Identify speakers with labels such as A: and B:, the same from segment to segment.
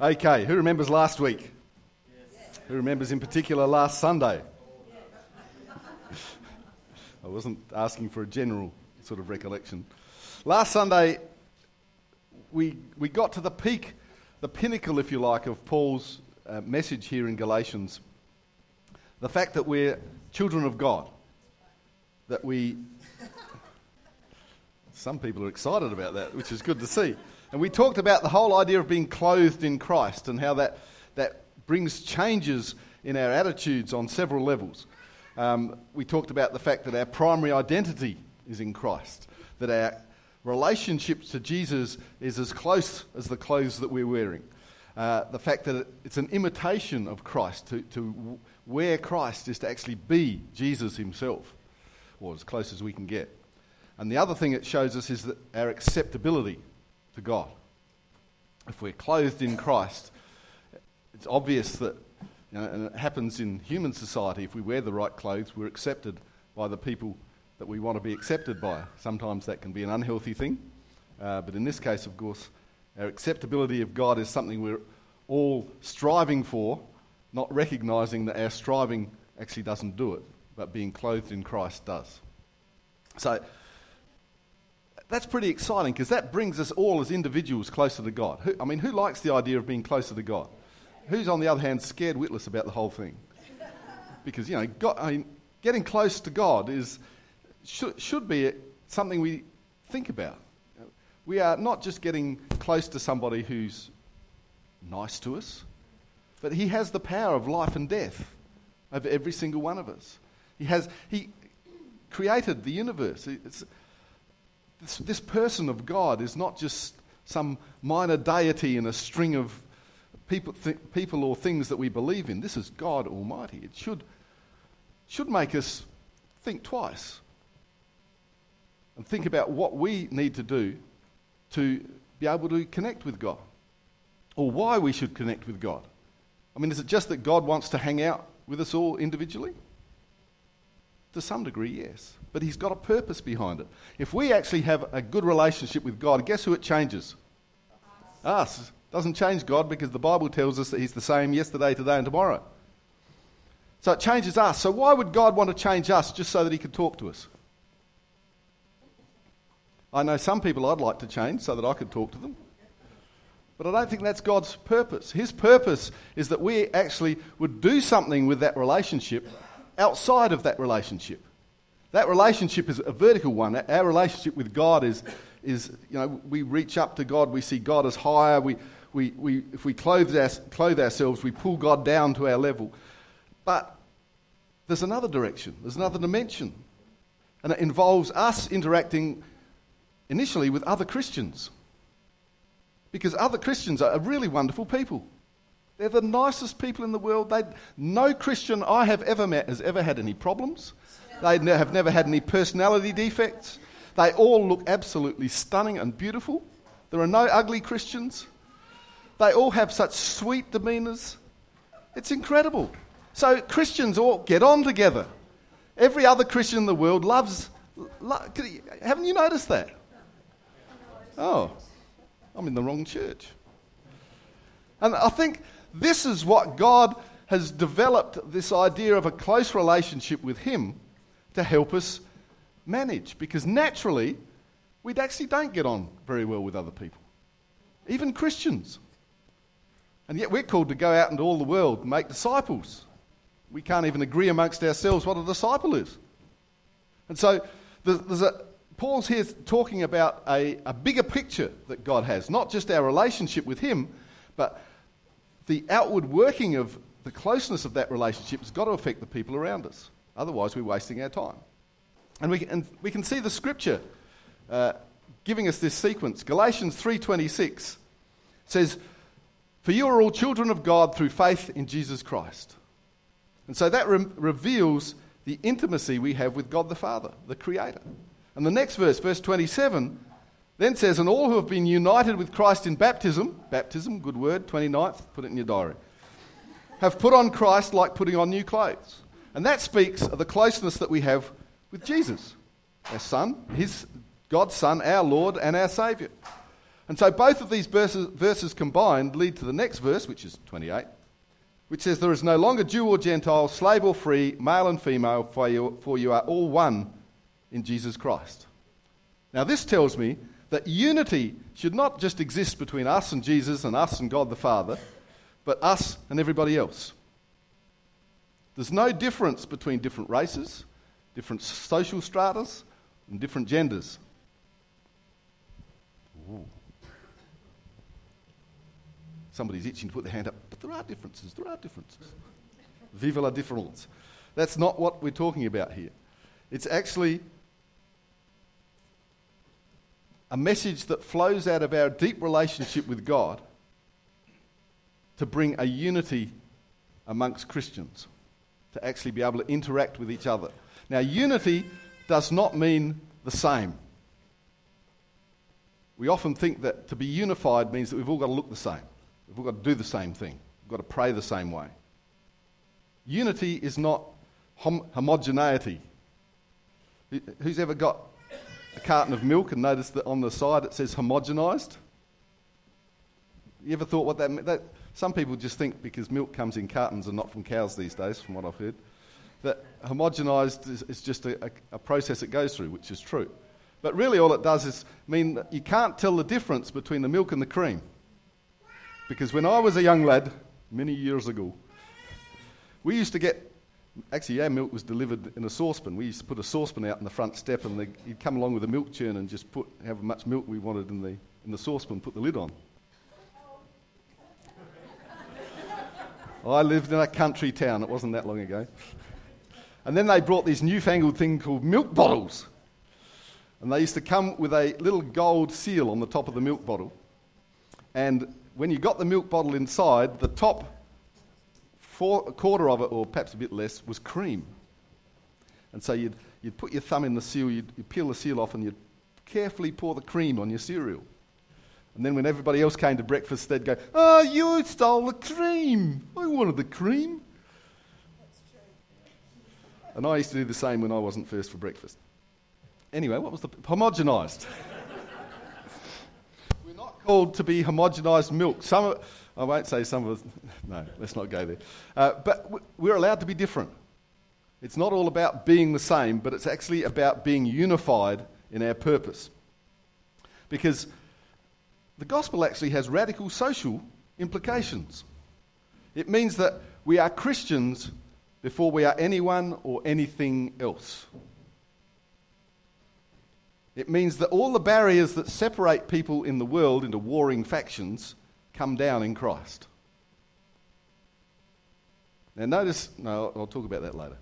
A: Okay, who remembers last week? Who remembers in particular last Sunday? I wasn't asking for a general sort of recollection. Last Sunday, we, we got to the peak, the pinnacle, if you like, of Paul's uh, message here in Galatians. The fact that we're children of God. That we. Some people are excited about that, which is good to see. And we talked about the whole idea of being clothed in Christ and how that, that brings changes in our attitudes on several levels. Um, we talked about the fact that our primary identity is in Christ, that our relationship to Jesus is as close as the clothes that we're wearing. Uh, the fact that it's an imitation of Christ. To, to wear Christ is to actually be Jesus himself, or as close as we can get. And the other thing it shows us is that our acceptability to God. If we're clothed in Christ, it's obvious that, you know, and it happens in human society, if we wear the right clothes, we're accepted by the people that we want to be accepted by. Sometimes that can be an unhealthy thing, uh, but in this case, of course, our acceptability of God is something we're all striving for, not recognizing that our striving actually doesn't do it, but being clothed in Christ does. So, that's pretty exciting because that brings us all as individuals closer to God. Who, I mean, who likes the idea of being closer to God? Who's, on the other hand, scared witless about the whole thing? Because, you know, God, I mean, getting close to God is, should, should be something we think about. We are not just getting close to somebody who's nice to us, but He has the power of life and death over every single one of us. He has, He created the universe. It's, this, this person of God is not just some minor deity in a string of people, th- people or things that we believe in. This is God Almighty. It should, should make us think twice and think about what we need to do to be able to connect with God or why we should connect with God. I mean, is it just that God wants to hang out with us all individually? To some degree, yes. But He's got a purpose behind it. If we actually have a good relationship with God, guess who it changes? Us. us. Doesn't change God because the Bible tells us that He's the same yesterday, today, and tomorrow. So it changes us. So why would God want to change us just so that He could talk to us? I know some people I'd like to change so that I could talk to them. But I don't think that's God's purpose. His purpose is that we actually would do something with that relationship outside of that relationship. That relationship is a vertical one. Our relationship with God is, is you know, we reach up to God, we see God as higher. We, we, we, if we clothe, our, clothe ourselves, we pull God down to our level. But there's another direction, there's another dimension. And it involves us interacting initially with other Christians. Because other Christians are really wonderful people. They're the nicest people in the world. They, no Christian I have ever met has ever had any problems. They have never had any personality defects. They all look absolutely stunning and beautiful. There are no ugly Christians. They all have such sweet demeanours. It's incredible. So Christians all get on together. Every other Christian in the world loves. Lo- haven't you noticed that? Oh, I'm in the wrong church. And I think this is what God has developed this idea of a close relationship with Him to help us manage. Because naturally, we actually don't get on very well with other people, even Christians. And yet we're called to go out into all the world and make disciples. We can't even agree amongst ourselves what a disciple is. And so there's a, Paul's here talking about a, a bigger picture that God has, not just our relationship with Him, but the outward working of the closeness of that relationship has got to affect the people around us. Otherwise, we're wasting our time. And we, and we can see the scripture uh, giving us this sequence. Galatians 3.26 says, For you are all children of God through faith in Jesus Christ. And so that re- reveals the intimacy we have with God the Father, the Creator. And the next verse, verse 27, then says, And all who have been united with Christ in baptism, baptism, good word, 29th, put it in your diary, have put on Christ like putting on new clothes. And that speaks of the closeness that we have with Jesus, our Son, His God's Son, our Lord, and our Saviour. And so both of these verses, verses combined lead to the next verse, which is 28, which says, There is no longer Jew or Gentile, slave or free, male and female, for you, for you are all one in Jesus Christ. Now, this tells me that unity should not just exist between us and Jesus and us and God the Father, but us and everybody else. There's no difference between different races, different social stratas, and different genders. Ooh. Somebody's itching to put their hand up, but there are differences. There are differences. Viva la différence. That's not what we're talking about here. It's actually a message that flows out of our deep relationship with God to bring a unity amongst Christians, to actually be able to interact with each other. Now, unity does not mean the same. We often think that to be unified means that we've all got to look the same. We've all got to do the same thing. We've got to pray the same way. Unity is not hom- homogeneity. Who's ever got a carton of milk and noticed that on the side it says homogenized? You ever thought what that meant? That, some people just think because milk comes in cartons and not from cows these days, from what I've heard, that homogenized is, is just a, a, a process it goes through, which is true. But really, all it does is mean that you can't tell the difference between the milk and the cream. Because when I was a young lad, many years ago, we used to get, actually, our milk was delivered in a saucepan. We used to put a saucepan out in the front step, and the, you'd come along with a milk churn and just put however much milk we wanted in the, in the saucepan, put the lid on. Oh, I lived in a country town, it wasn't that long ago. And then they brought this newfangled thing called milk bottles. And they used to come with a little gold seal on the top of the milk bottle. And when you got the milk bottle inside, the top four, quarter of it, or perhaps a bit less, was cream. And so you'd, you'd put your thumb in the seal, you'd, you'd peel the seal off, and you'd carefully pour the cream on your cereal. And then when everybody else came to breakfast, they'd go, Oh, you stole the cream. I wanted the cream. And I used to do the same when I wasn't first for breakfast. Anyway, what was the. Homogenized. We're not called to be homogenized milk. Some, I won't say some of us, no, let's not go there. Uh, but we're allowed to be different. It's not all about being the same, but it's actually about being unified in our purpose. Because the gospel actually has radical social implications. It means that we are Christians before we are anyone or anything else. It means that all the barriers that separate people in the world into warring factions come down in Christ. Now, notice, no, I'll talk about that later.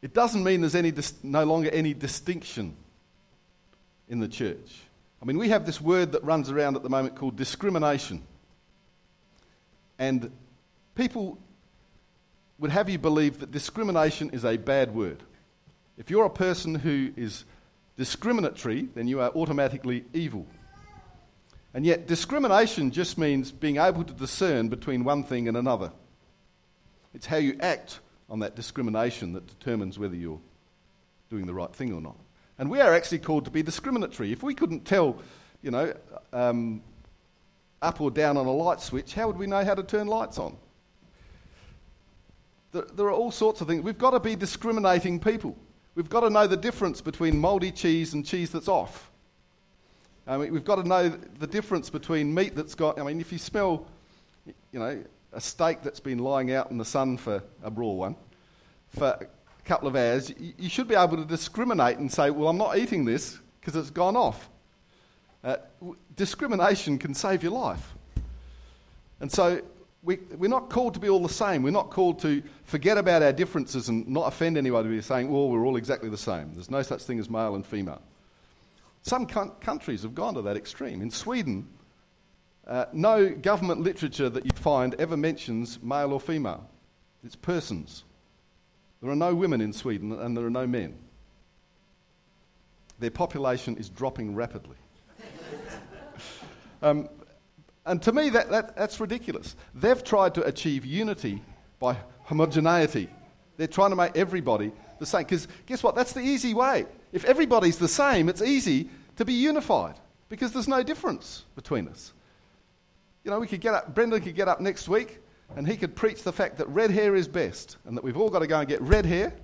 A: It doesn't mean there's any no longer any distinction in the church. I mean, we have this word that runs around at the moment called discrimination. And people would have you believe that discrimination is a bad word. If you're a person who is discriminatory, then you are automatically evil. And yet, discrimination just means being able to discern between one thing and another. It's how you act on that discrimination that determines whether you're doing the right thing or not. And we are actually called to be discriminatory. If we couldn't tell, you know, um, up or down on a light switch, how would we know how to turn lights on? There, there are all sorts of things. We've got to be discriminating people. We've got to know the difference between mouldy cheese and cheese that's off. I mean, we've got to know the difference between meat that's got. I mean, if you smell, you know, a steak that's been lying out in the sun for a raw one for couple of hours, you should be able to discriminate and say, well, I'm not eating this because it's gone off. Uh, discrimination can save your life. And so we, we're not called to be all the same. We're not called to forget about our differences and not offend anybody by saying, well, we're all exactly the same. There's no such thing as male and female. Some countries have gone to that extreme. In Sweden, uh, no government literature that you find ever mentions male or female. It's persons. There are no women in Sweden and there are no men. Their population is dropping rapidly. um, and to me, that, that, that's ridiculous. They've tried to achieve unity by homogeneity. They're trying to make everybody the same. Because guess what? That's the easy way. If everybody's the same, it's easy to be unified. because there's no difference between us. You know, we could get up, Brendan could get up next week and he could preach the fact that red hair is best and that we've all got to go and get red hair.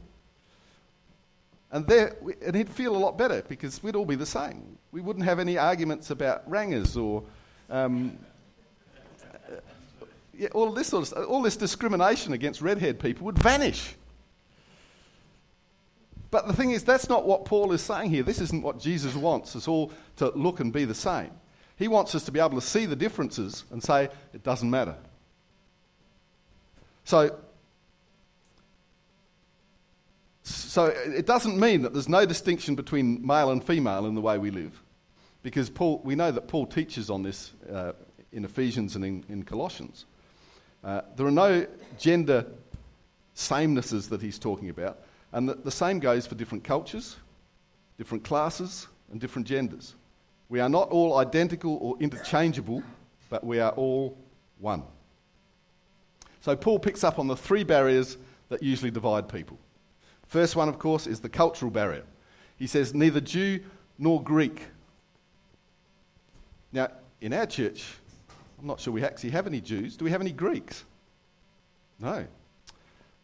A: And, there, and he'd feel a lot better because we'd all be the same. We wouldn't have any arguments about rangers or um, yeah, all, this sort of, all this discrimination against red-haired people would vanish. But the thing is, that's not what Paul is saying here. This isn't what Jesus wants us all to look and be the same. He wants us to be able to see the differences and say, it doesn't matter. So, so it doesn't mean that there's no distinction between male and female in the way we live. Because Paul, we know that Paul teaches on this uh, in Ephesians and in, in Colossians. Uh, there are no gender samenesses that he's talking about. And the, the same goes for different cultures, different classes, and different genders. We are not all identical or interchangeable, but we are all one. So Paul picks up on the three barriers that usually divide people. First one, of course, is the cultural barrier. He says, neither Jew nor Greek. Now, in our church, I'm not sure we actually have any Jews. Do we have any Greeks? No.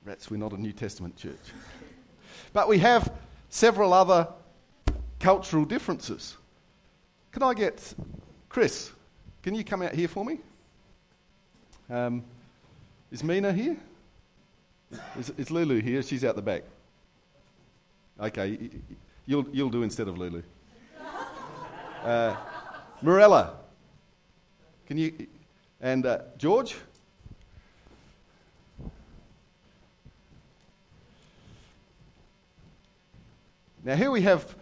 A: Rats, we're not a New Testament church. But we have several other cultural differences. Can I get Chris? Can you come out here for me? Um, is Mina here? Is, is, Lulu here? She's out the back. Okay, you'll, you'll do instead of Lulu. Uh, Morella, can you? And uh, George? Now, here we have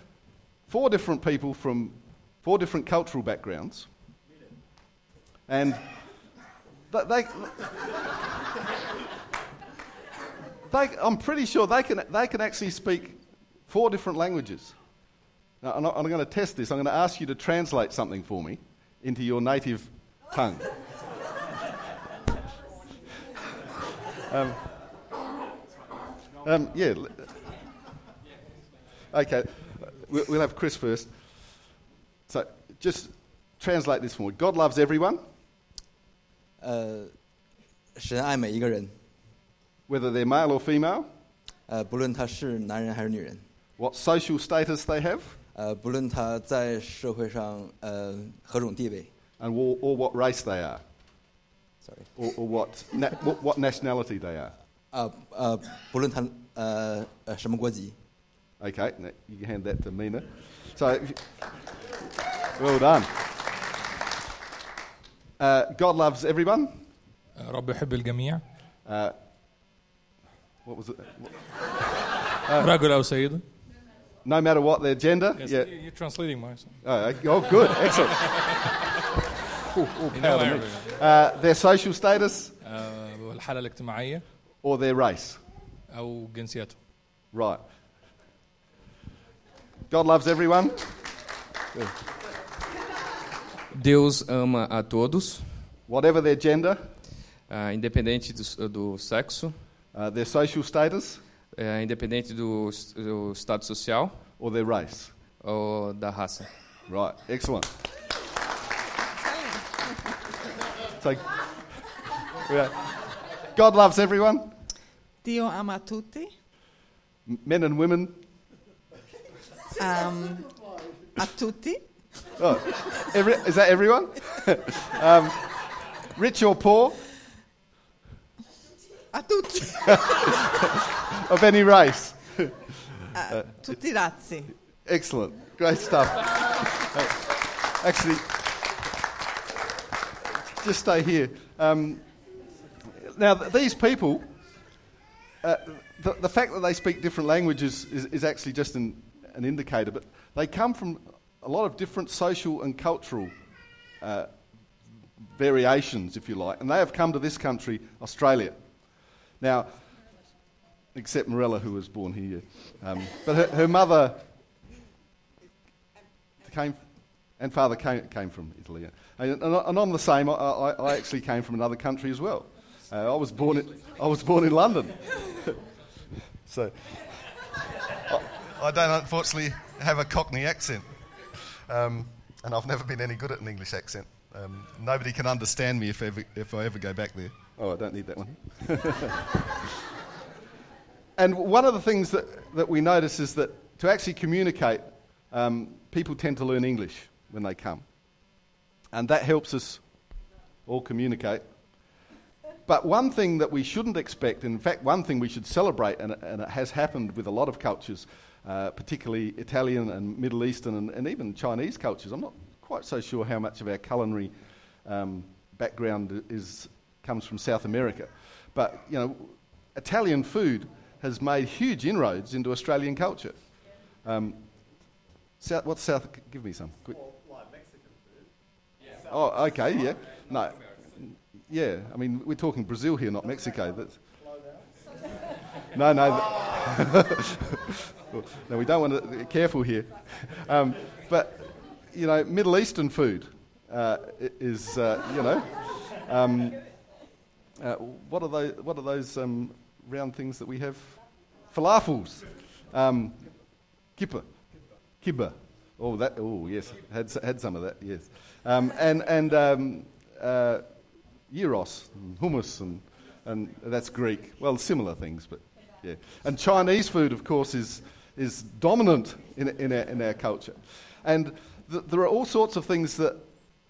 A: four different people from four different cultural backgrounds. And they, they, I'm pretty sure they can, they can actually speak four different languages. Now, I'm, I'm going to test this. I'm going to ask you to translate something for me into your native tongue. um, um, yeah. Okay, we'll have Chris first. So just translate this for me. God loves everyone.
B: Uh, 神爱每一个人，
A: whether they're male or female.
B: 呃，不论他是男人还是女人。
A: What social status they have.
B: 呃，不论他在社会上呃何种地位。
A: and or, or what race they are.
B: Sorry.
A: Or, or what, na, what, what nationality they are.
B: Uh, uh,
A: Okay, now you can hand that to Mina. So, well done. Uh, God loves everyone.
C: رب يحب الجميع.
A: Uh, what was it?
C: رجل أو سيدة.
A: No matter what their gender.
C: Yes,
A: yeah.
C: You're translating my.
A: Oh, oh good, excellent. Ooh, ooh, uh, their social status
C: الحالة الاجتماعية
A: or their race.
C: أو جنسيته.
A: Right. God loves everyone.
D: Deus ama a todos.
A: Whatever their gender.
D: Uh, independente do, do sexo.
A: Uh, their social status.
D: Uh, independente do, do estado social.
A: Or their race.
D: Ou da raça.
A: Right. Excellent. So, God loves everyone.
E: Dio ama tutti.
A: Men and women.
E: Um, a tutti.
A: Oh, every, is that everyone? um, rich or poor?
E: A tutti.
A: of any race.
E: Uh, tutti razzi.
A: Excellent. Great stuff. Actually, just stay here. Um, now, th- these people, uh, the, the, fact that they speak different languages is, is actually just an, an, indicator, but they come from a lot of different social and cultural uh, variations, if you like, and they have come to this country, Australia. Now, except Morella, who was born here, um, but her, her mother came and father came, came from Italy. And, and, I'm the same. I, I, I, actually came from another country as well. Uh, I, was born in, I was born in London. so I, I, don't unfortunately have a Cockney accent. Um, and I've never been any good at an English accent. Um, nobody can understand me if, ever, if I ever go back there. Oh, I don't need that one. and one of the things that, that we notice is that to actually communicate, um, people tend to learn English when they come. And that helps us all communicate. But one thing that we shouldn't expect, in fact, one thing we should celebrate, and, and it has happened with a lot of cultures, uh, particularly Italian and Middle Eastern and, and, even Chinese cultures. I'm not quite so sure how much of our culinary um, background is, comes from South America. But, you know, Italian food has made huge inroads into Australian culture. Um, South, what's South? Give me some. Quick. Oh, okay, yeah. No, yeah. I mean, we're talking Brazil here, not Mexico. That's... No, no. no, we don't want to be careful here. Um, but, you know, Middle Eastern food uh, is, uh, you know, um, uh, what are those, what are those um, round things that we have? Falafels. Um, kippa. Kibba. Oh, that, oh, yes. Had, had some of that, yes. Um, and and um, uh, gyros, and hummus, and, and that's Greek. Well, similar things, but yeah. And Chinese food, of course, is, is dominant in, in, our, in our culture. And th- there are all sorts of things that,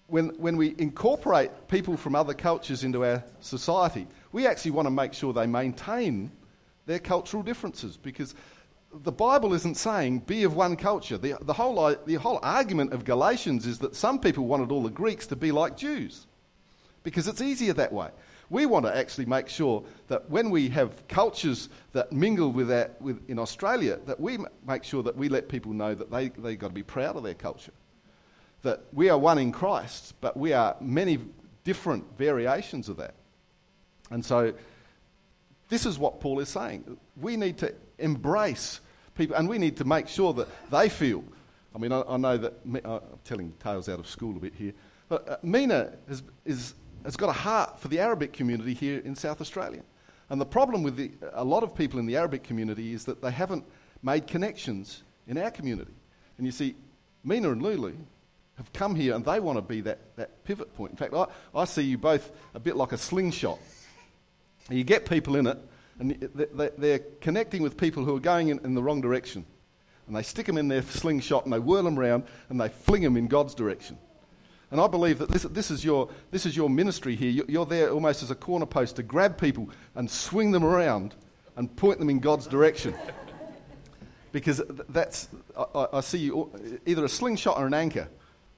A: when, when we incorporate people from other cultures into our society, we actually want to make sure they maintain their cultural differences because the Bible isn't saying be of one culture. The, the, whole, uh, the whole argument of Galatians is that some people wanted all the Greeks to be like Jews because it's easier that way. We want to actually make sure that when we have cultures that mingle with that with, in Australia, that we make sure that we let people know that they, they've got to be proud of their culture. That we are one in Christ, but we are many different variations of that. And so, this is what Paul is saying. We need to embrace people, and we need to make sure that they feel. I mean, I, I know that I'm telling tales out of school a bit here, but uh, Mina is, is, has got a heart for the Arabic community here in South Australia. And the problem with the, a lot of people in the Arabic community is that they haven't made connections in our community. And you see, Mina and Lulu have come here and they want to be that, that pivot point. In fact, I, I see you both a bit like a slingshot. You get people in it, and they're connecting with people who are going in, in the wrong direction. And they stick them in their slingshot and they whirl them around and they fling them in God's direction. And I believe that this, this, is, your, this is your ministry here. You're there almost as a corner post to grab people and swing them around and point them in God's direction. because that's, I, I see you either a slingshot or an anchor.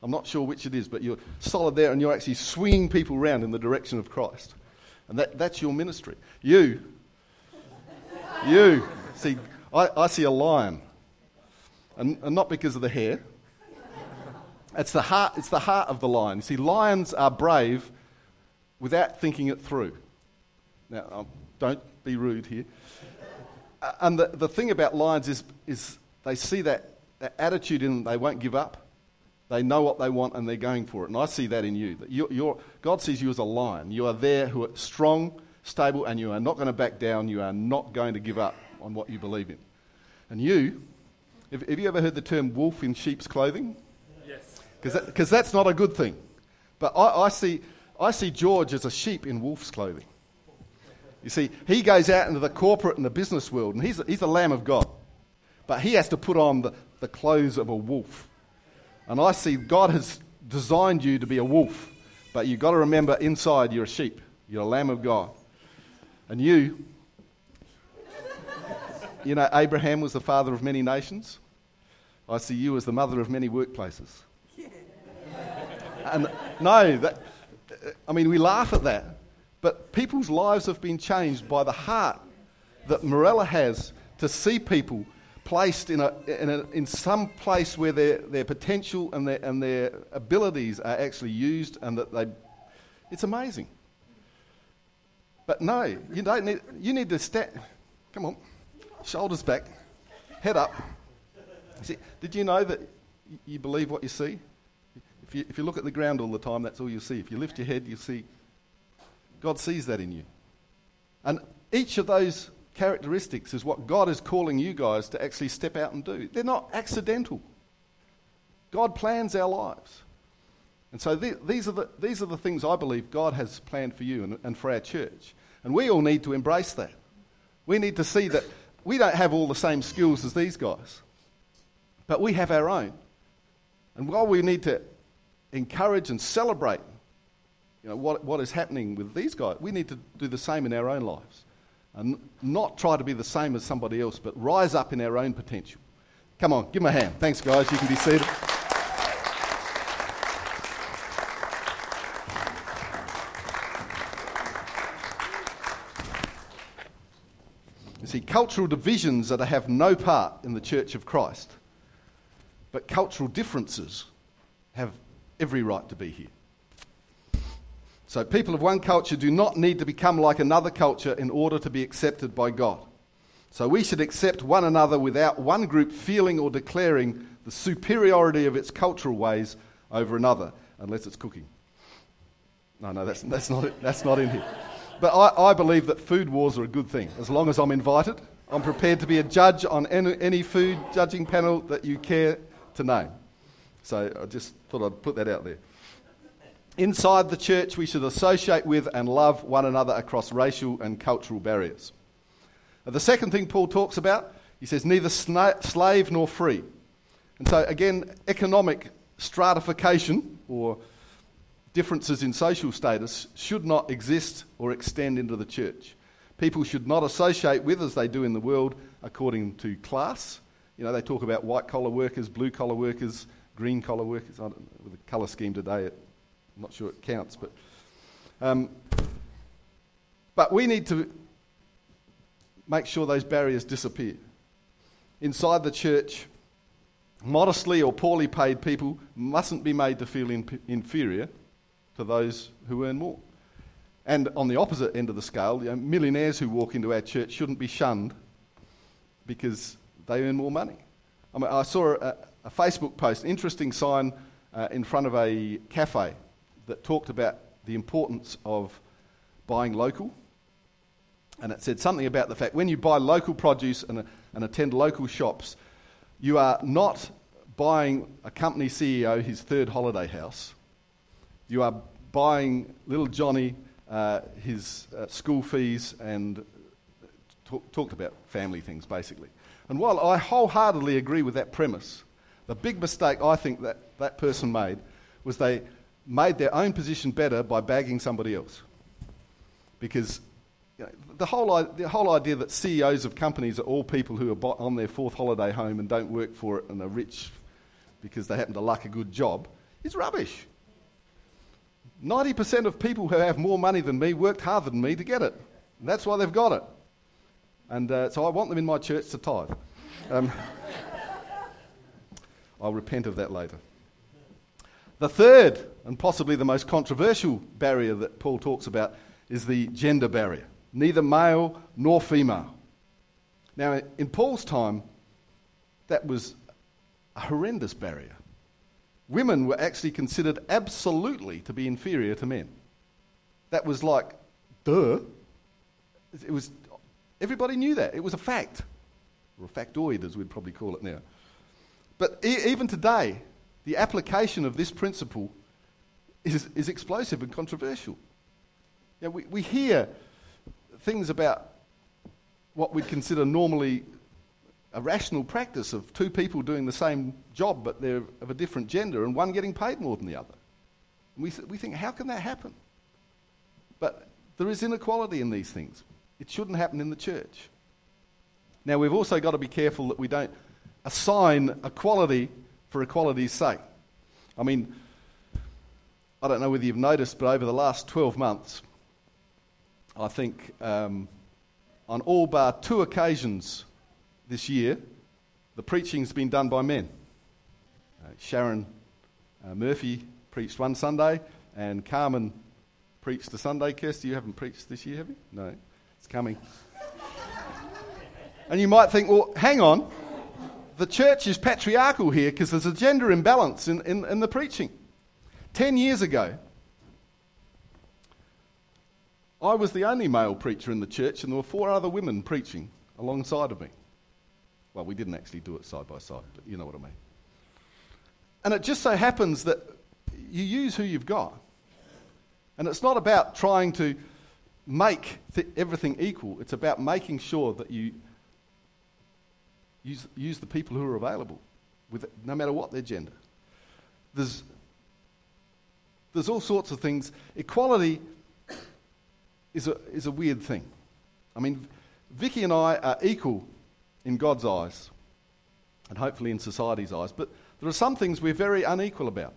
A: I'm not sure which it is, but you're solid there and you're actually swinging people around in the direction of Christ. And that, that's your ministry. You you. See, I, I see a lion. And, and not because of the hair. It's the, heart, it's the heart of the lion. You See, lions are brave without thinking it through. Now, don't be rude here. Uh, and the, the thing about lions is, is they see that, that attitude in them, they won't give up. They know what they want and they're going for it. And I see that in you. That you're, you're, God sees you as a lion. You are there who are strong, stable, and you are not going to back down. You are not going to give up on what you believe in. And you, have, have you ever heard the term wolf in sheep's clothing? Because that, that's not a good thing. But I, I, see, I see George as a sheep in wolf's clothing. You see, he goes out into the corporate and the business world, and he's, he's a lamb of God. But he has to put on the, the clothes of a wolf. And I see God has designed you to be a wolf, but you've got to remember inside you're a sheep. You're a lamb of God. And you, you know, Abraham was the father of many nations. I see you as the mother of many workplaces. And no, that, I mean, we laugh at that. But people's lives have been changed by the heart that Morella has to see people placed in, a, in, a, in some place where their, their potential and their, and their abilities are actually used and that they. It's amazing. But no, you don't need, you need to stand. Come on, shoulders back, head up. See, did you know that you believe what you see? If you, if you look at the ground all the time, that's all you see. If you lift your head, you see. God sees that in you. And each of those characteristics is what God is calling you guys to actually step out and do. They're not accidental. God plans our lives. And so the, these, are the, these are the things I believe God has planned for you and, and for our church. And we all need to embrace that. We need to see that we don't have all the same skills as these guys, but we have our own. And while we need to encourage and celebrate you know, what, what is happening with these guys, we need to do the same in our own lives. And not try to be the same as somebody else, but rise up in our own potential. Come on, give them a hand. Thanks, guys. You can be seated. You see, cultural divisions are to have no part in the Church of Christ, but cultural differences have every right to be here. So, people of one culture do not need to become like another culture in order to be accepted by God. So, we should accept one another without one group feeling or declaring the superiority of its cultural ways over another, unless it's cooking. No, no, that's, that's, not, it. that's not in here. But I, I believe that food wars are a good thing, as long as I'm invited. I'm prepared to be a judge on any, any food judging panel that you care to name. So I just thought I'd put that out there. Inside the church, we should associate with and love one another across racial and cultural barriers. The second thing Paul talks about, he says, neither sna- slave nor free. And so, again, economic stratification or differences in social status should not exist or extend into the church. People should not associate with, as they do in the world, according to class. You know, they talk about white collar workers, blue collar workers, green collar workers. With the colour scheme today, it, I'm not sure it counts, but um, but we need to make sure those barriers disappear. Inside the church, modestly or poorly paid people mustn't be made to feel in, inferior to those who earn more. And on the opposite end of the scale, you know, millionaires who walk into our church shouldn't be shunned because they earn more money. I, mean, I saw a, a, Facebook post, an interesting sign uh, in front of a cafe that talked about the importance of buying local. And it said something about the fact when you buy local produce and, and attend local shops, you are not buying a company CEO his third holiday house. You are buying little Johnny uh, his uh, school fees and talk, talked about family things basically. And while I wholeheartedly agree with that premise, the big mistake I think that that person made was they made their own position better by bagging somebody else. Because you know, the, whole, the whole idea that CEOs of companies are all people who are on their fourth holiday home and don't work for it and are rich because they happen to luck a good job is rubbish. 90% of people who have more money than me worked harder than me to get it. And that's why they've got it. And uh, so I want them in my church to tithe. Um, I'll repent of that later. The third, and possibly the most controversial barrier that Paul talks about, is the gender barrier neither male nor female. Now, in Paul's time, that was a horrendous barrier women were actually considered absolutely to be inferior to men. That was like, duh. It was, everybody knew that. It was a fact, or a factoid, as we'd probably call it now. But e- even today, the application of this principle is, is explosive and controversial. You know, we, we hear things about what we'd consider normally a rational practice of two people doing the same job but they're of a different gender and one getting paid more than the other. And we, th- we think, how can that happen? But there is inequality in these things. It shouldn't happen in the church. Now, we've also got to be careful that we don't assign equality for equality's sake. I mean, I don't know whether you've noticed, but over the last 12 months, I think um, on all bar two occasions this year, the preaching's been done by men. Uh, Sharon uh, Murphy preached one Sunday, and Carmen preached the Sunday. Kirsty, you haven't preached this year, have you? No, it's coming. and you might think, well, hang on. The church is patriarchal here because there's a gender imbalance in, in, in the preaching. Ten years ago, I was the only male preacher in the church, and there were four other women preaching alongside of me. Well, we didn't actually do it side by side, but you know what I mean. And it just so happens that you use who you've got. And it's not about trying to make th- everything equal, it's about making sure that you use, use the people who are available, with, no matter what their gender. There's, there's all sorts of things. Equality is a, is a weird thing. I mean, Vicky and I are equal in God's eyes, and hopefully in society's eyes, but there are some things we're very unequal about.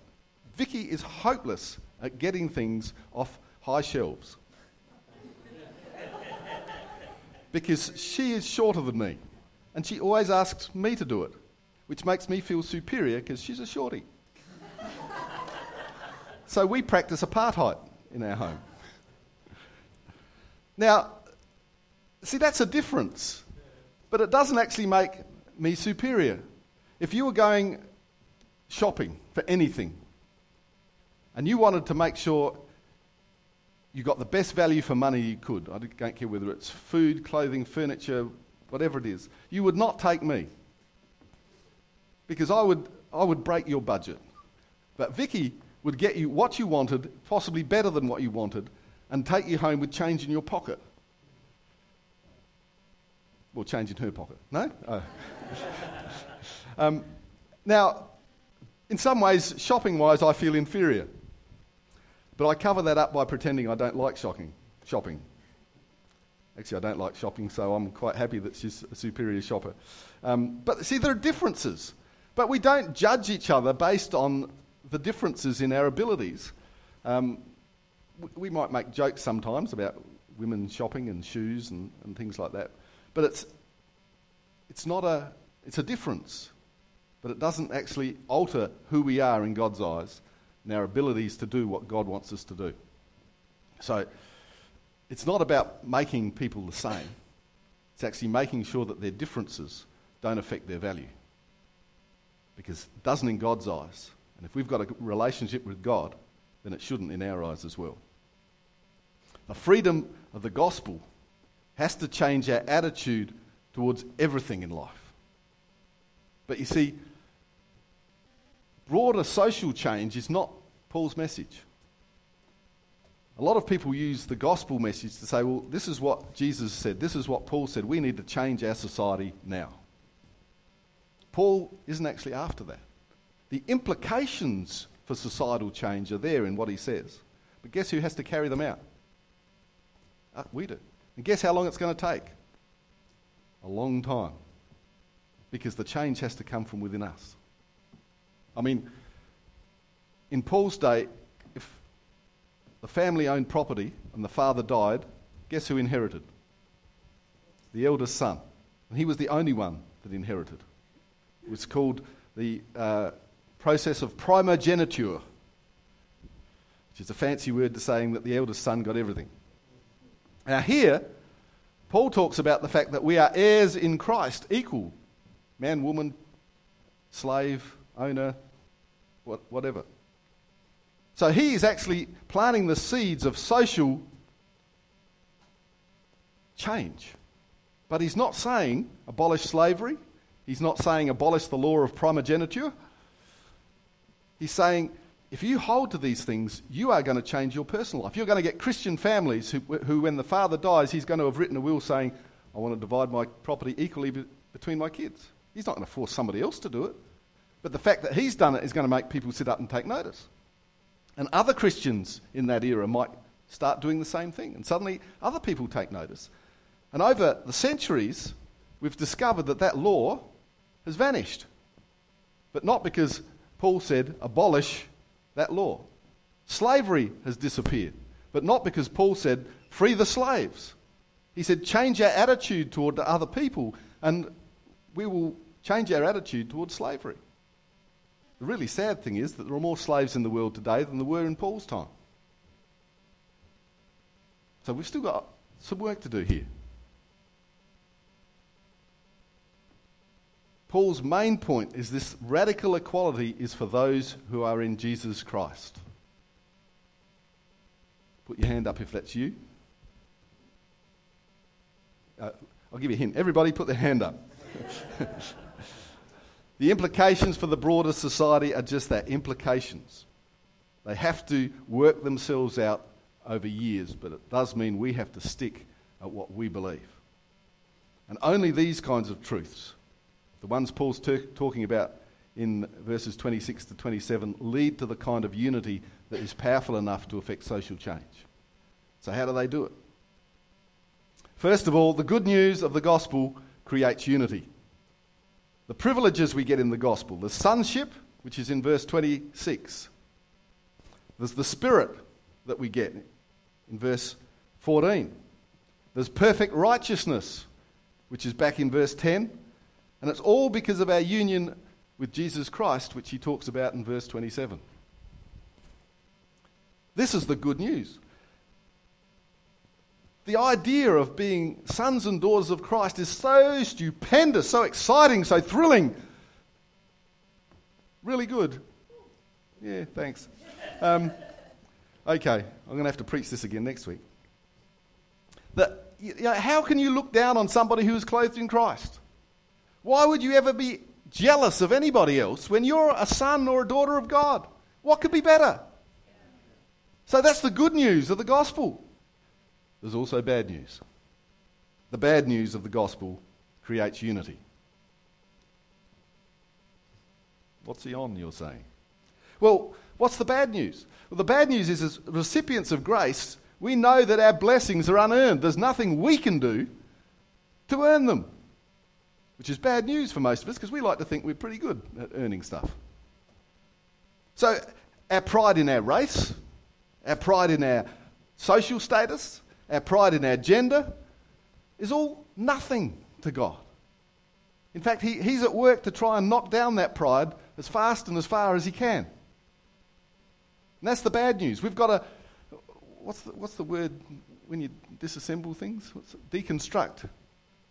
A: Vicky is hopeless at getting things off high shelves because she is shorter than me, and she always asks me to do it, which makes me feel superior because she's a shorty. so we practice apartheid in our home. Now, see, that's a difference, but it doesn't actually make me superior. If you were going shopping for anything and you wanted to make sure you got the best value for money you could, I don't care whether it's food, clothing, furniture, whatever it is, you would not take me because I would, I would break your budget. But Vicky would get you what you wanted, possibly better than what you wanted, and take you home with change in your pocket. Well, change in her pocket. No? Oh. um, now, in some ways, shopping wise, I feel inferior. But I cover that up by pretending I don't like shopping. shopping. Actually, I don't like shopping, so I'm quite happy that she's a superior shopper. Um, but see, there are differences. But we don't judge each other based on the differences in our abilities. Um, we might make jokes sometimes about women shopping and shoes and, and things like that. But it's, it's not a, it's a difference. But it doesn't actually alter who we are in God's eyes and our abilities to do what God wants us to do. So it's not about making people the same. It's actually making sure that their differences don't affect their value. Because it doesn't in God's eyes. And if we've got a relationship with God, then it shouldn't in our eyes as well. The freedom of the gospel has to change our attitude towards everything in life. But you see, broader social change is not Paul's message. A lot of people use the gospel message to say, well, this is what Jesus said, this is what Paul said, we need to change our society now. Paul isn't actually after that. The implications for societal change are there in what he says. But guess who has to carry them out? Uh, we do. And guess how long it's going to take? A long time. Because the change has to come from within us. I mean, in Paul's day, the family owned property and the father died, guess who inherited? The eldest son. And he was the only one that inherited. It was called the uh, process of primogeniture, which is a fancy word to saying that the eldest son got everything. Now, here, Paul talks about the fact that we are heirs in Christ, equal man, woman, slave, owner, what, whatever. So he is actually planting the seeds of social change. But he's not saying abolish slavery. He's not saying abolish the law of primogeniture. He's saying if you hold to these things, you are going to change your personal life. You're going to get Christian families who, who, when the father dies, he's going to have written a will saying, I want to divide my property equally be- between my kids. He's not going to force somebody else to do it. But the fact that he's done it is going to make people sit up and take notice. And other Christians in that era might start doing the same thing. And suddenly other people take notice. And over the centuries, we've discovered that that law has vanished. But not because Paul said, abolish that law. Slavery has disappeared, but not because Paul said, free the slaves. He said, change our attitude toward other people, and we will change our attitude towards slavery. The really sad thing is that there are more slaves in the world today than there were in Paul's time. So we've still got some work to do here. Paul's main point is this radical equality is for those who are in Jesus Christ. Put your hand up if that's you. Uh, I'll give you a hint. Everybody put their hand up. the implications for the broader society are just that implications. They have to work themselves out over years, but it does mean we have to stick at what we believe. And only these kinds of truths, the ones Paul's ter- talking about in verses 26 to 27, lead to the kind of unity that is powerful enough to affect social change. So, how do they do it? First of all, the good news of the gospel creates unity. The privileges we get in the gospel, the sonship, which is in verse 26, there's the spirit that we get in verse 14. There's perfect righteousness, which is back in verse 10. And it's all because of our union with Jesus Christ, which he talks about in verse 27. This is the good news. The idea of being sons and daughters of Christ is so stupendous, so exciting, so thrilling. Really good. Yeah, thanks. Um, okay, I'm going to have to preach this again next week. You know, how can you look down on somebody who is clothed in Christ? Why would you ever be jealous of anybody else when you're a son or a daughter of God? What could be better? So that's the good news of the gospel. There's also bad news. The bad news of the gospel creates unity. What's he on, you're saying? Well, what's the bad news? Well, the bad news is, as recipients of grace, we know that our blessings are unearned. There's nothing we can do to earn them, which is bad news for most of us because we like to think we're pretty good at earning stuff. So, our pride in our race, our pride in our social status, our pride in our gender is all nothing to God. In fact, he, He's at work to try and knock down that pride as fast and as far as He can. And that's the bad news. We've got to, what's the, what's the word when you disassemble things? Deconstruct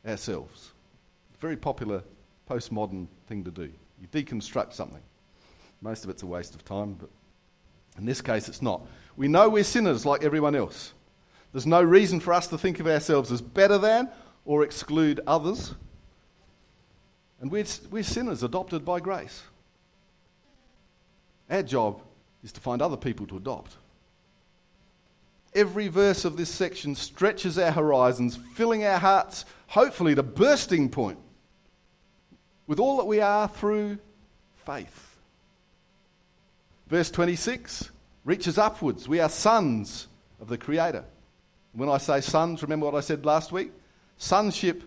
A: ourselves. Very popular postmodern thing to do. You deconstruct something. Most of it's a waste of time, but in this case it's not. We know we're sinners like everyone else. There's no reason for us to think of ourselves as better than or exclude others. And we're, we're sinners adopted by grace. Our job is to find other people to adopt. Every verse of this section stretches our horizons, filling our hearts, hopefully, to bursting point with all that we are through faith. Verse 26 reaches upwards. We are sons of the Creator. When I say sons, remember what I said last week? Sonship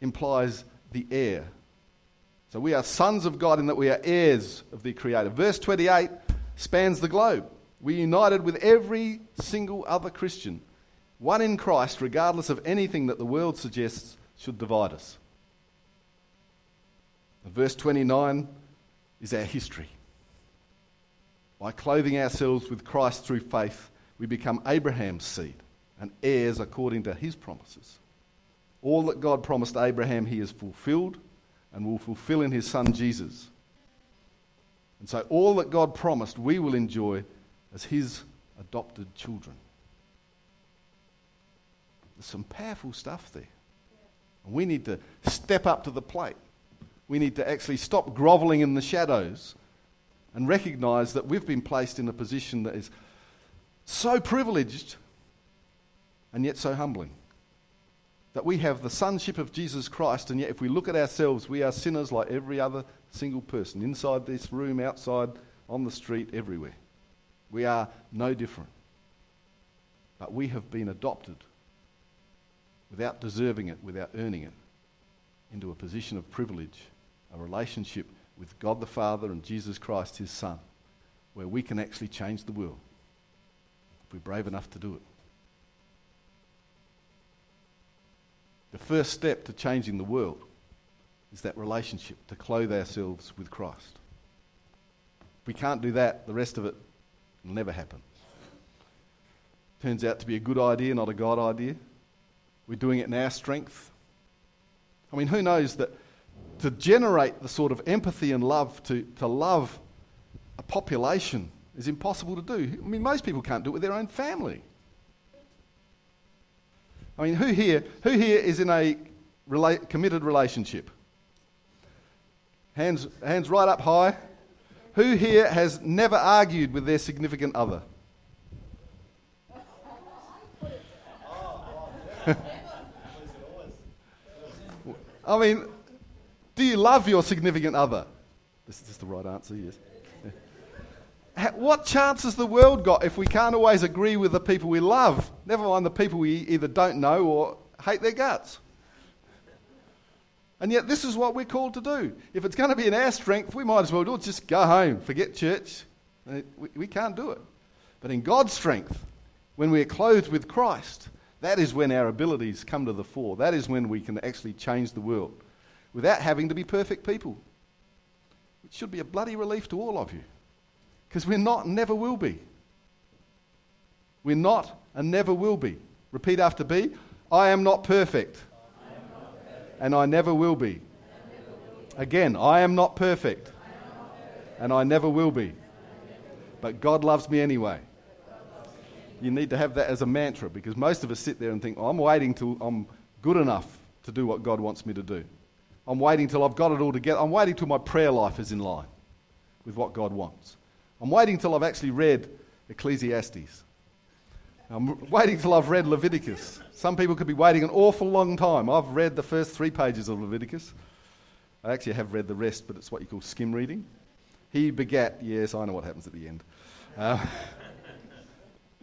A: implies the heir. So we are sons of God in that we are heirs of the Creator. Verse 28 spans the globe. We're united with every single other Christian, one in Christ, regardless of anything that the world suggests should divide us. Verse 29 is our history. By clothing ourselves with Christ through faith, we become Abraham's seed and heirs according to his promises. All that God promised Abraham, he has fulfilled and will fulfill in his son Jesus. And so, all that God promised, we will enjoy as his adopted children. There's some powerful stuff there. And we need to step up to the plate. We need to actually stop groveling in the shadows and recognize that we've been placed in a position that is so privileged and yet so humbling. That we have the sonship of Jesus Christ, and yet if we look at ourselves, we are sinners like every other single person, inside this room, outside, on the street, everywhere. We are no different. But we have been adopted without deserving it, without earning it, into a position of privilege, a relationship with God the Father and Jesus Christ, his Son, where we can actually change the world if we're brave enough to do it. The first step to changing the world is that relationship, to clothe ourselves with Christ. If we can't do that, the rest of it will never happen. Turns out to be a good idea, not a God idea. We're doing it in our strength. I mean, who knows that to generate the sort of empathy and love to, to love a population is impossible to do. I mean, most people can't do it with their own family. I mean, who here, who here is in a rela- committed relationship? Hands, hands right up high. Who here has never argued with their significant other? I mean, do you love your significant other? This is the right answer, yes. Ha- What chance has the world got if we can't always agree with the people we love? Never mind the people we either don't know or hate their guts. And yet, this is what we're called to do. If it's going to be in our strength, we might as well do it. Just go home, forget church. Uh, we can't do it. But in God's strength, when we are clothed with Christ, that is when our abilities come to the fore. That is when we can actually change the world without having to be perfect people. It should be a bloody relief to all of you because we're not and never will be. We're not and never will be. Repeat after B I am not perfect. And I never will be. Again, I am not perfect. And I never will be. But God loves me anyway. You need to have that as a mantra because most of us sit there and think, oh, I'm waiting till I'm good enough to do what God wants me to do. I'm waiting till I've got it all together. I'm waiting till my prayer life is in line with what God wants. I'm waiting till I've actually read Ecclesiastes. I'm waiting till I've read Leviticus. Some people could be waiting an awful long time. I've read the first three pages of Leviticus. I actually have read the rest, but it's what you call skim reading. He begat, yes, I know what happens at the end. Uh,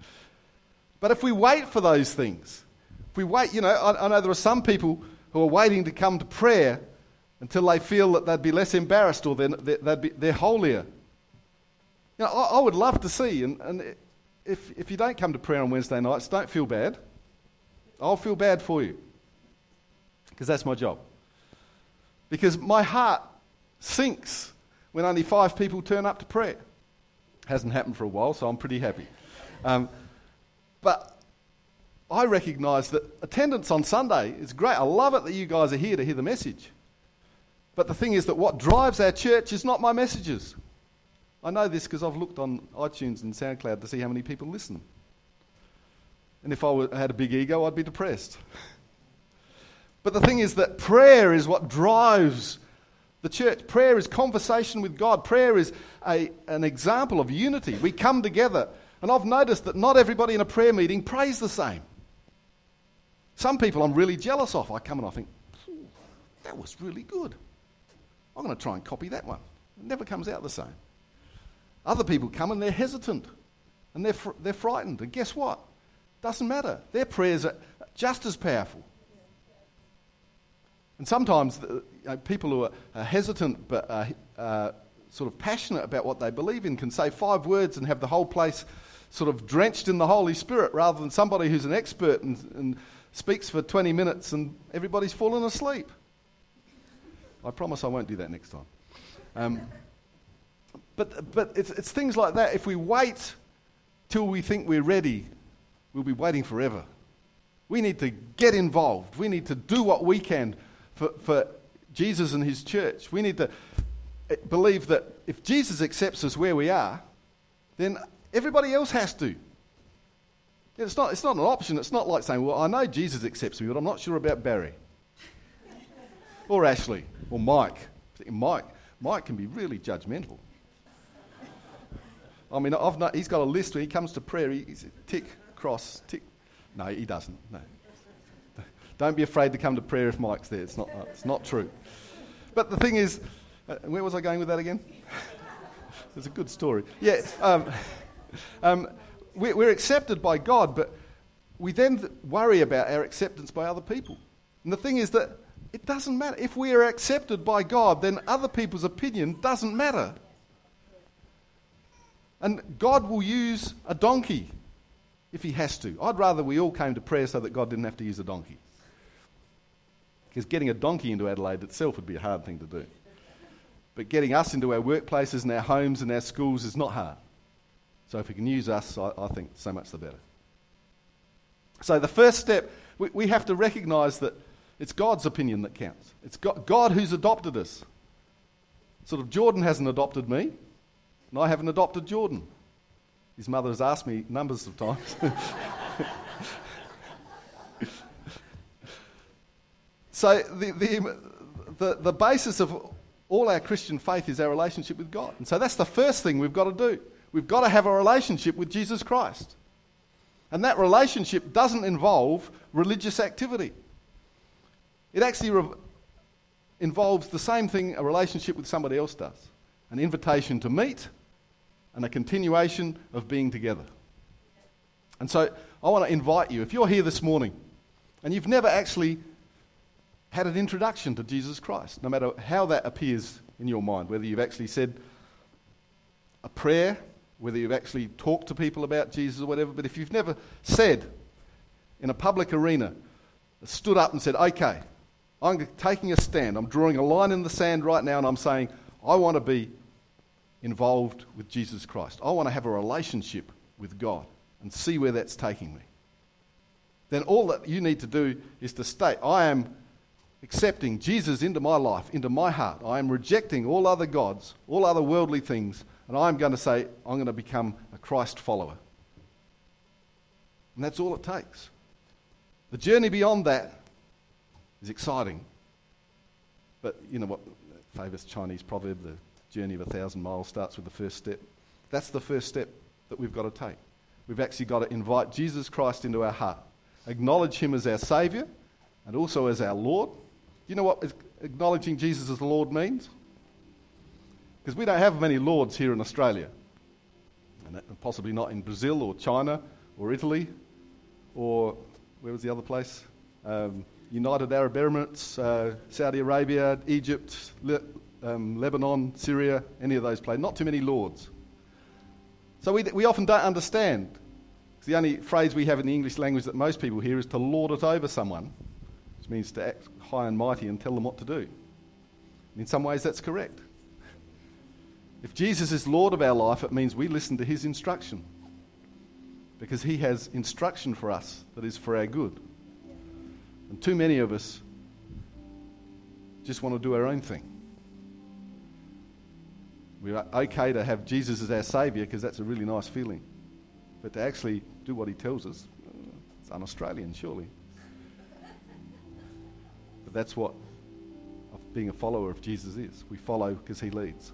A: but if we wait for those things, if we wait, you know, I, I know there are some people who are waiting to come to prayer until they feel that they'd be less embarrassed or they're, they'd be, they're holier. You know, I, I would love to see, and, and if, if you don't come to prayer on Wednesday nights, don't feel bad. I'll feel bad for you because that's my job. Because my heart sinks when only five people turn up to prayer. Hasn't happened for a while, so I'm pretty happy. Um, but I recognise that attendance on Sunday is great. I love it that you guys are here to hear the message. But the thing is that what drives our church is not my messages. I know this because I've looked on iTunes and SoundCloud to see how many people listen. And if I had a big ego, I'd be depressed. but the thing is that prayer is what drives the church. Prayer is conversation with God. Prayer is a, an example of unity. We come together. And I've noticed that not everybody in a prayer meeting prays the same. Some people I'm really jealous of. I come and I think, "Phew, that was really good. I'm going to try and copy that one. It never comes out the same. Other people come and they're hesitant and they're, fr- they're frightened. And guess what? Doesn't matter. Their prayers are just as powerful. And sometimes the, you know, people who are, are hesitant but are uh, sort of passionate about what they believe in can say five words and have the whole place sort of drenched in the Holy Spirit rather than somebody who's an expert and, and speaks for 20 minutes and everybody's fallen asleep. I promise I won't do that next time. Um, but but it's, it's things like that. If we wait till we think we're ready, we'll be waiting forever. We need to get involved. We need to do what we can for, for Jesus and his church. We need to eh, believe that if Jesus accepts us where we are, then everybody else has to. It's not, it's not an option. It's not like saying, well, I know Jesus accepts me, but I'm not sure about Barry. or Ashley. Or Mike. Mike. Mike can be really judgmental. I mean, I've not, he's got a list when he comes to prayer. He, he's tick, cross, tick. No, he doesn't. No. Don't be afraid to come to prayer if Mike's there. It's not, it's not true. But the thing is, uh, where was I going with that again? it's a good story. Yeah, um, um, we, we're accepted by God, but we then th- worry about our acceptance by other people. And the thing is that it doesn't matter. If we are accepted by God, then other people's opinion doesn't matter. And God will use a donkey if he has to. I'd rather we all came to prayer so that God didn't have to use a donkey. Because getting a donkey into Adelaide itself would be a hard thing to do. But getting us into our workplaces and our homes and our schools is not hard. So if he can use us, I, I think so much the better. So the first step, we, we have to recognize that it's God's opinion that counts. It's God, God who's adopted us. Sort of Jordan hasn't adopted me, and I haven't adopted Jordan. His mother has asked me numbers of times. so the, the, the, the basis of all our Christian faith is our relationship with God. And so that's the first thing we've got to do. We've got to have a relationship with Jesus Christ. And that relationship doesn't involve religious activity. It actually re- involves the same thing a relationship with somebody else does an invitation to meet and a continuation of being together. And so I want to invite you, if you're here this morning and you've never actually had an introduction to Jesus Christ, no matter how that appears in your mind, whether you've actually said a prayer, whether you've actually talked to people about Jesus or whatever, but if you've never said in a public arena, stood up and said, okay, I'm taking a stand, I'm drawing a line in the sand right now, and I'm saying, I want to be involved with Jesus Christ. I want to have a relationship with God and see where that's taking me. Then all that you need to do is to state, I am accepting Jesus into my life, into my heart. I am rejecting all other gods, all other worldly things, and I'm going to say, I'm going to become a Christ follower. And that's all it takes. The journey beyond that is exciting. But you know what? Famous Chinese proverb, the journey of a thousand miles starts with the first step. That's the first step that we've got to take. We've actually got to invite Jesus Christ into our heart, acknowledge Him as our Saviour and also as our Lord. You know what acknowledging Jesus as the Lord means? Because we don't have many Lords here in Australia, and possibly not in Brazil or China or Italy or where was the other place? Um, United Arab Emirates, uh, Saudi Arabia, Egypt, um, Lebanon, Syria, any of those places. Not too many lords. So we, we often don't understand. The only phrase we have in the English language that most people hear is to lord it over someone, which means to act high and mighty and tell them what to do. In some ways, that's correct. If Jesus is Lord of our life, it means we listen to his instruction because he has instruction for us that is for our good. And too many of us just want to do our own thing. We're okay to have Jesus as our Saviour because that's a really nice feeling. But to actually do what He tells us, it's un Australian, surely. But that's what being a follower of Jesus is. We follow because He leads.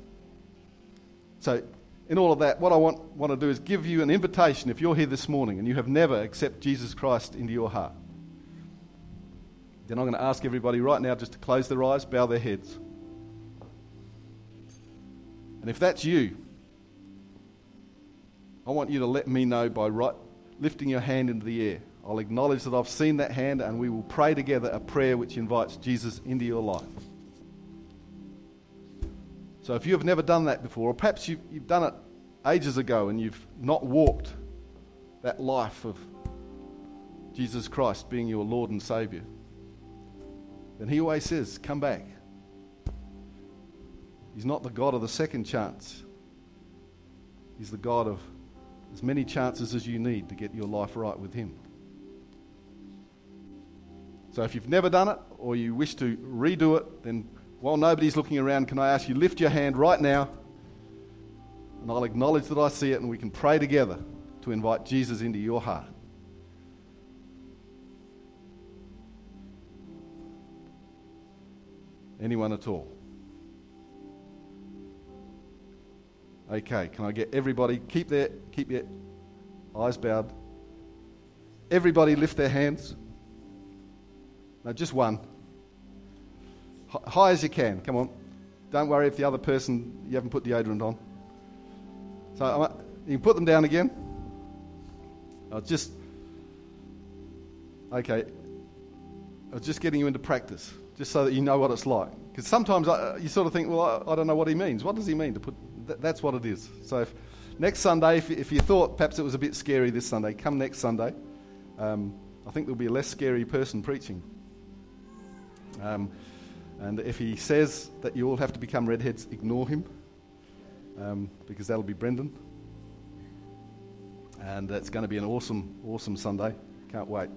A: So, in all of that, what I want, want to do is give you an invitation if you're here this morning and you have never accepted Jesus Christ into your heart. Then I'm going to ask everybody right now just to close their eyes, bow their heads. And if that's you, I want you to let me know by right, lifting your hand into the air. I'll acknowledge that I've seen that hand and we will pray together a prayer which invites Jesus into your life. So if you have never done that before, or perhaps you've, you've done it ages ago and you've not walked that life of Jesus Christ being your Lord and Saviour, then He always says, Come back. He's not the God of the second chance. He's the God of as many chances as you need to get your life right with Him. So if you've never done it or you wish to redo it, then while nobody's looking around, can I ask you lift your hand right now? And I'll acknowledge that I see it and we can pray together to invite Jesus into your heart. Anyone at all? Okay, can I get everybody keep their keep your eyes bowed? Everybody lift their hands. No, just one. H- high as you can. Come on. Don't worry if the other person you haven't put deodorant on. So you can put them down again. I'll just okay. I was just getting you into practice, just so that you know what it's like. Because sometimes I, you sort of think, well, I, I, don't know what he means. What does he mean to put? Th- that's what it is. So if, next Sunday, if, if, you thought perhaps it was a bit scary this Sunday, come next Sunday. Um, I think there'll be a less scary person preaching. Um, and if he says that you all have to become redheads, ignore him, um, because that'll be Brendan. And that's going to be an awesome, awesome Sunday. Can't wait.